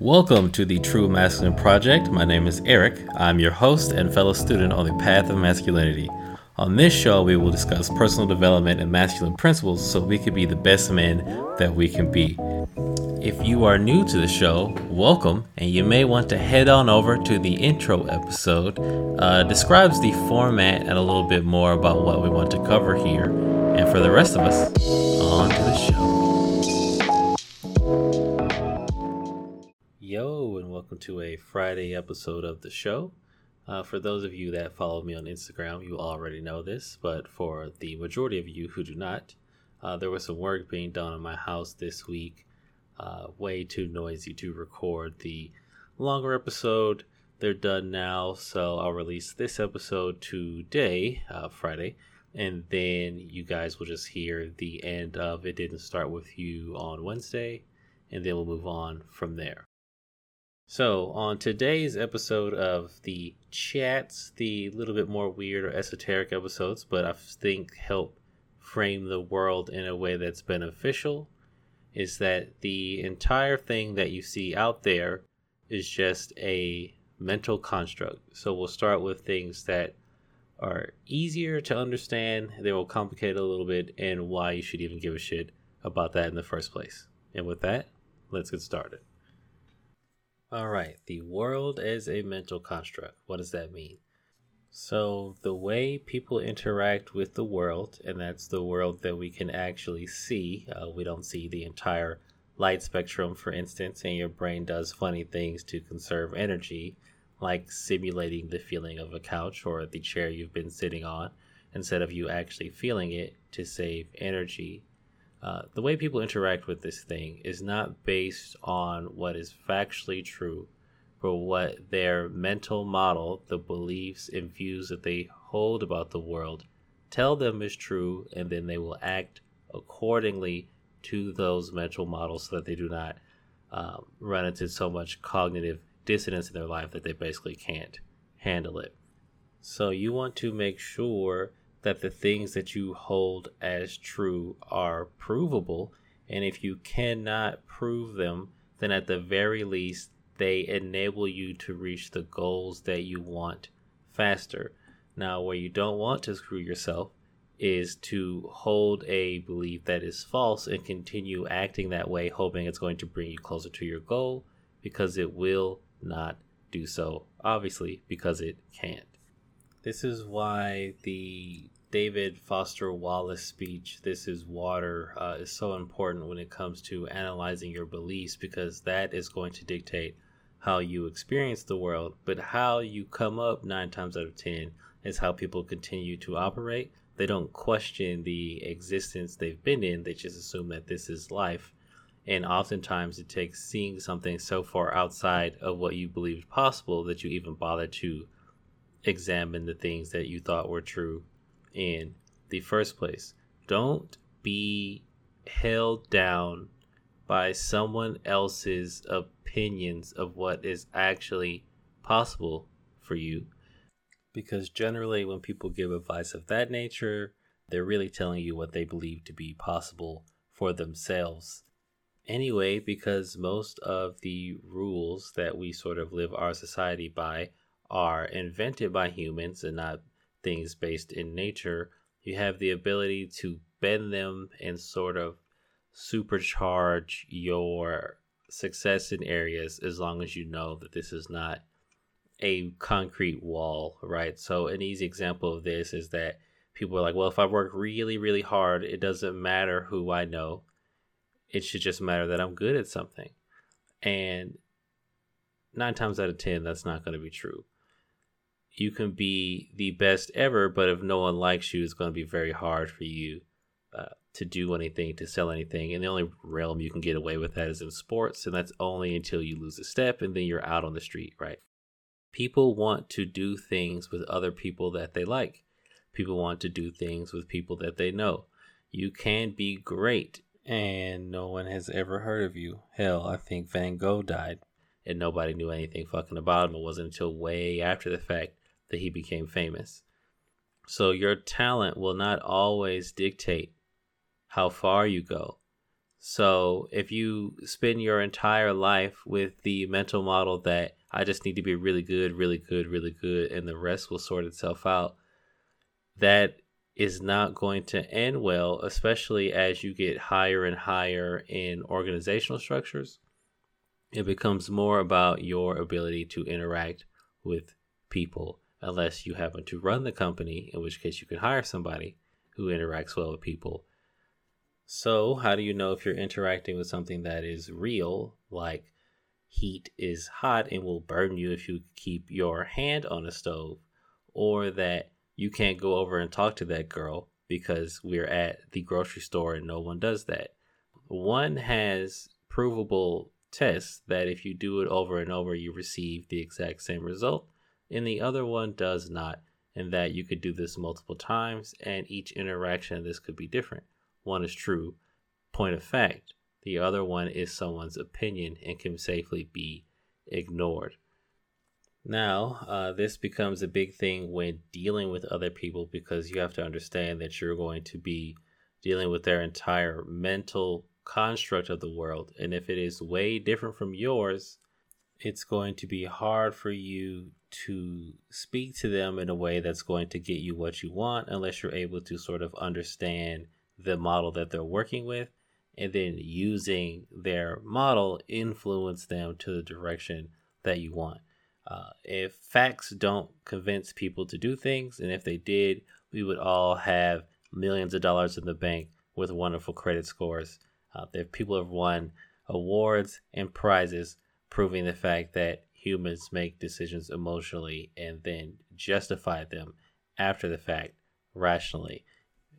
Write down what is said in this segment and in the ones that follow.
Welcome to the True Masculine Project. My name is Eric. I'm your host and fellow student on the path of masculinity. On this show, we will discuss personal development and masculine principles so we can be the best men that we can be. If you are new to the show, welcome, and you may want to head on over to the intro episode. Uh, describes the format and a little bit more about what we want to cover here. And for the rest of us, on to the show. And welcome to a Friday episode of the show. Uh, for those of you that follow me on Instagram, you already know this, but for the majority of you who do not, uh, there was some work being done in my house this week. Uh, way too noisy to record the longer episode. They're done now, so I'll release this episode today, uh, Friday, and then you guys will just hear the end of It Didn't Start With You on Wednesday, and then we'll move on from there. So, on today's episode of the chats, the little bit more weird or esoteric episodes, but I think help frame the world in a way that's beneficial, is that the entire thing that you see out there is just a mental construct. So, we'll start with things that are easier to understand, they will complicate a little bit, and why you should even give a shit about that in the first place. And with that, let's get started. All right, the world as a mental construct. What does that mean? So, the way people interact with the world, and that's the world that we can actually see, uh, we don't see the entire light spectrum, for instance, and your brain does funny things to conserve energy, like simulating the feeling of a couch or the chair you've been sitting on, instead of you actually feeling it to save energy uh, the way people interact with this thing is not based on what is factually true, but what their mental model, the beliefs and views that they hold about the world, tell them is true, and then they will act accordingly to those mental models so that they do not um, run into so much cognitive dissonance in their life that they basically can't handle it. So, you want to make sure that the things that you hold as true are provable. And if you cannot prove them, then at the very least, they enable you to reach the goals that you want faster. Now, where you don't want to screw yourself is to hold a belief that is false and continue acting that way, hoping it's going to bring you closer to your goal because it will not do so, obviously, because it can't. This is why the David Foster Wallace speech, This is Water, uh, is so important when it comes to analyzing your beliefs because that is going to dictate how you experience the world. But how you come up nine times out of ten is how people continue to operate. They don't question the existence they've been in, they just assume that this is life. And oftentimes it takes seeing something so far outside of what you believed possible that you even bother to examine the things that you thought were true in the first place. Don't be held down by someone else's opinions of what is actually possible for you. Because generally, when people give advice of that nature, they're really telling you what they believe to be possible for themselves. Anyway, because most of the rules that we sort of live our society by are invented by humans and not things based in nature, you have the ability to bend them and sort of supercharge your success in areas as long as you know that this is not a concrete wall, right? So, an easy example of this is that people are like, well, if I work really, really hard, it doesn't matter who I know. It should just matter that I'm good at something. And nine times out of 10, that's not going to be true you can be the best ever, but if no one likes you, it's going to be very hard for you uh, to do anything, to sell anything. And the only realm you can get away with that is in sports, and that's only until you lose a step and then you're out on the street, right? People want to do things with other people that they like. People want to do things with people that they know. You can be great, and no one has ever heard of you. Hell, I think Van Gogh died, and nobody knew anything fucking about him. It wasn't until way after the fact that he became famous. So your talent will not always dictate how far you go. So if you spend your entire life with the mental model that I just need to be really good, really good, really good, and the rest will sort itself out, that is not going to end well, especially as you get higher and higher in organizational structures. It becomes more about your ability to interact with people, unless you happen to run the company, in which case you can hire somebody who interacts well with people. So, how do you know if you're interacting with something that is real, like heat is hot and will burn you if you keep your hand on a stove, or that you can't go over and talk to that girl because we're at the grocery store and no one does that. One has provable tests that if you do it over and over, you receive the exact same result, and the other one does not, and that you could do this multiple times, and each interaction of this could be different. One is true, point of fact, the other one is someone's opinion and can safely be ignored. Now, uh, this becomes a big thing when dealing with other people because you have to understand that you're going to be dealing with their entire mental construct of the world. And if it is way different from yours, it's going to be hard for you to speak to them in a way that's going to get you what you want unless you're able to sort of understand the model that they're working with and then using their model influence them to the direction that you want. Uh, if facts don't convince people to do things, and if they did, we would all have millions of dollars in the bank with wonderful credit scores. Uh, people have won awards and prizes proving the fact that humans make decisions emotionally and then justify them after the fact rationally.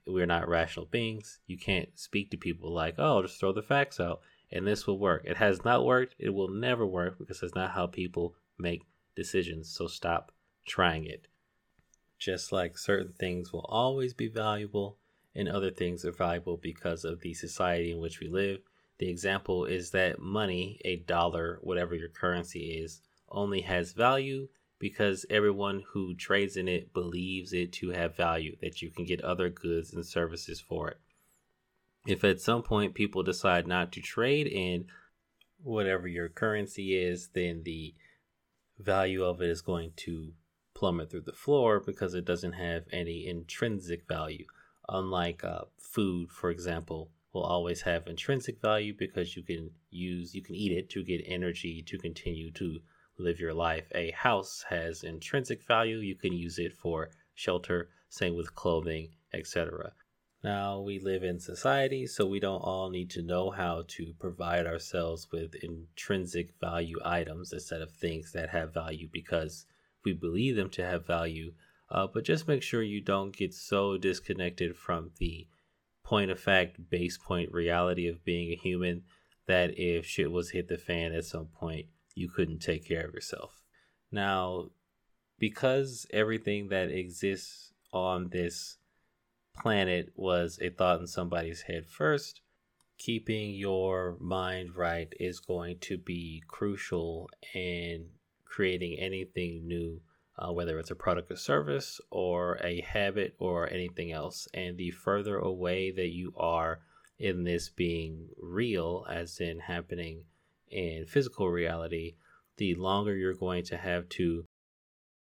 We're not rational beings. You can't speak to people like, oh, just throw the facts out and this will work. It has not worked. It will never work because that's not how people make decisions, so stop trying it. Just like certain things will always be valuable and other things are valuable because of the society in which we live. The example is that money, a dollar, whatever your currency is, only has value because everyone who trades in it believes it to have value, that you can get other goods and services for it. If at some point people decide not to trade in whatever your currency is, then the value of it is going to plummet through the floor because it doesn't have any intrinsic value. Unlike uh, food, for example, will always have intrinsic value because you can use, you can eat it to get energy to continue to live your life. A house has intrinsic value. You can use it for shelter, same with clothing, etc. Now, we live in society, so we don't all need to know how to provide ourselves with intrinsic value items instead of things that have value because we believe them to have value. Uh, but just make sure you don't get so disconnected from the point of fact, base point reality of being a human that if shit was hit the fan at some point, you couldn't take care of yourself. Now, because everything that exists on this planet was a thought in somebody's head first, keeping your mind right is going to be crucial in creating anything new, uh, whether it's a product or service or a habit or anything else. And the further away that you are in this being real, as in happening in physical reality, the longer you're going to have to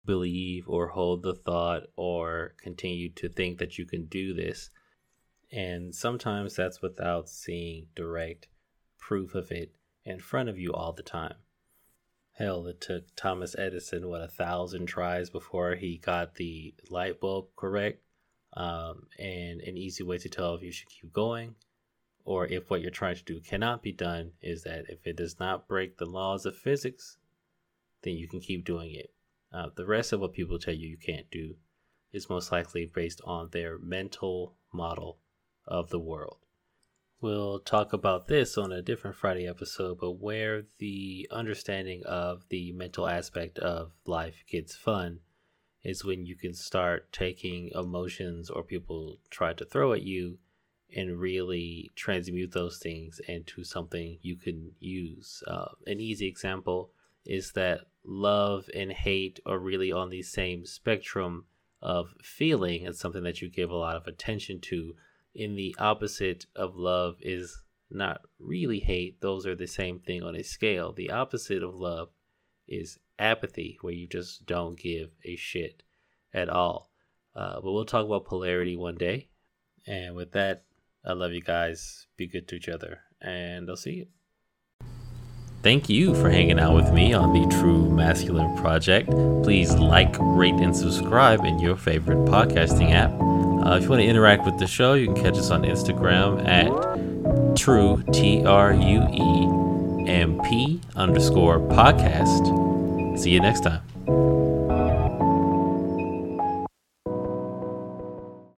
believe or hold the thought or continue to think that you can do this. And sometimes that's without seeing direct proof of it in front of you all the time. Hell, it took Thomas Edison, what, a thousand tries before he got the light bulb correct. Um, and an easy way to tell if you should keep going or if what you're trying to do cannot be done is that if it does not break the laws of physics, then you can keep doing it. Uh, the rest of what people tell you you can't do is most likely based on their mental model of the world. We'll talk about this on a different Friday episode, but where the understanding of the mental aspect of life gets fun is when you can start taking emotions or people try to throw at you and really transmute those things into something you can use. Uh, an easy example is that love and hate are really on the same spectrum of feeling. It's something that you give a lot of attention to. In the opposite of love is not really hate. Those are the same thing on a scale. The opposite of love is apathy, where you just don't give a shit at all. Uh, but we'll talk about polarity one day. And with that, I love you guys. Be good to each other, and I'll see you. Thank you for hanging out with me on the True Masculine Project. Please like, rate, and subscribe in your favorite podcasting app. Uh, if you want to interact with the show, you can catch us on Instagram at True T R U E M P underscore podcast. See you next time.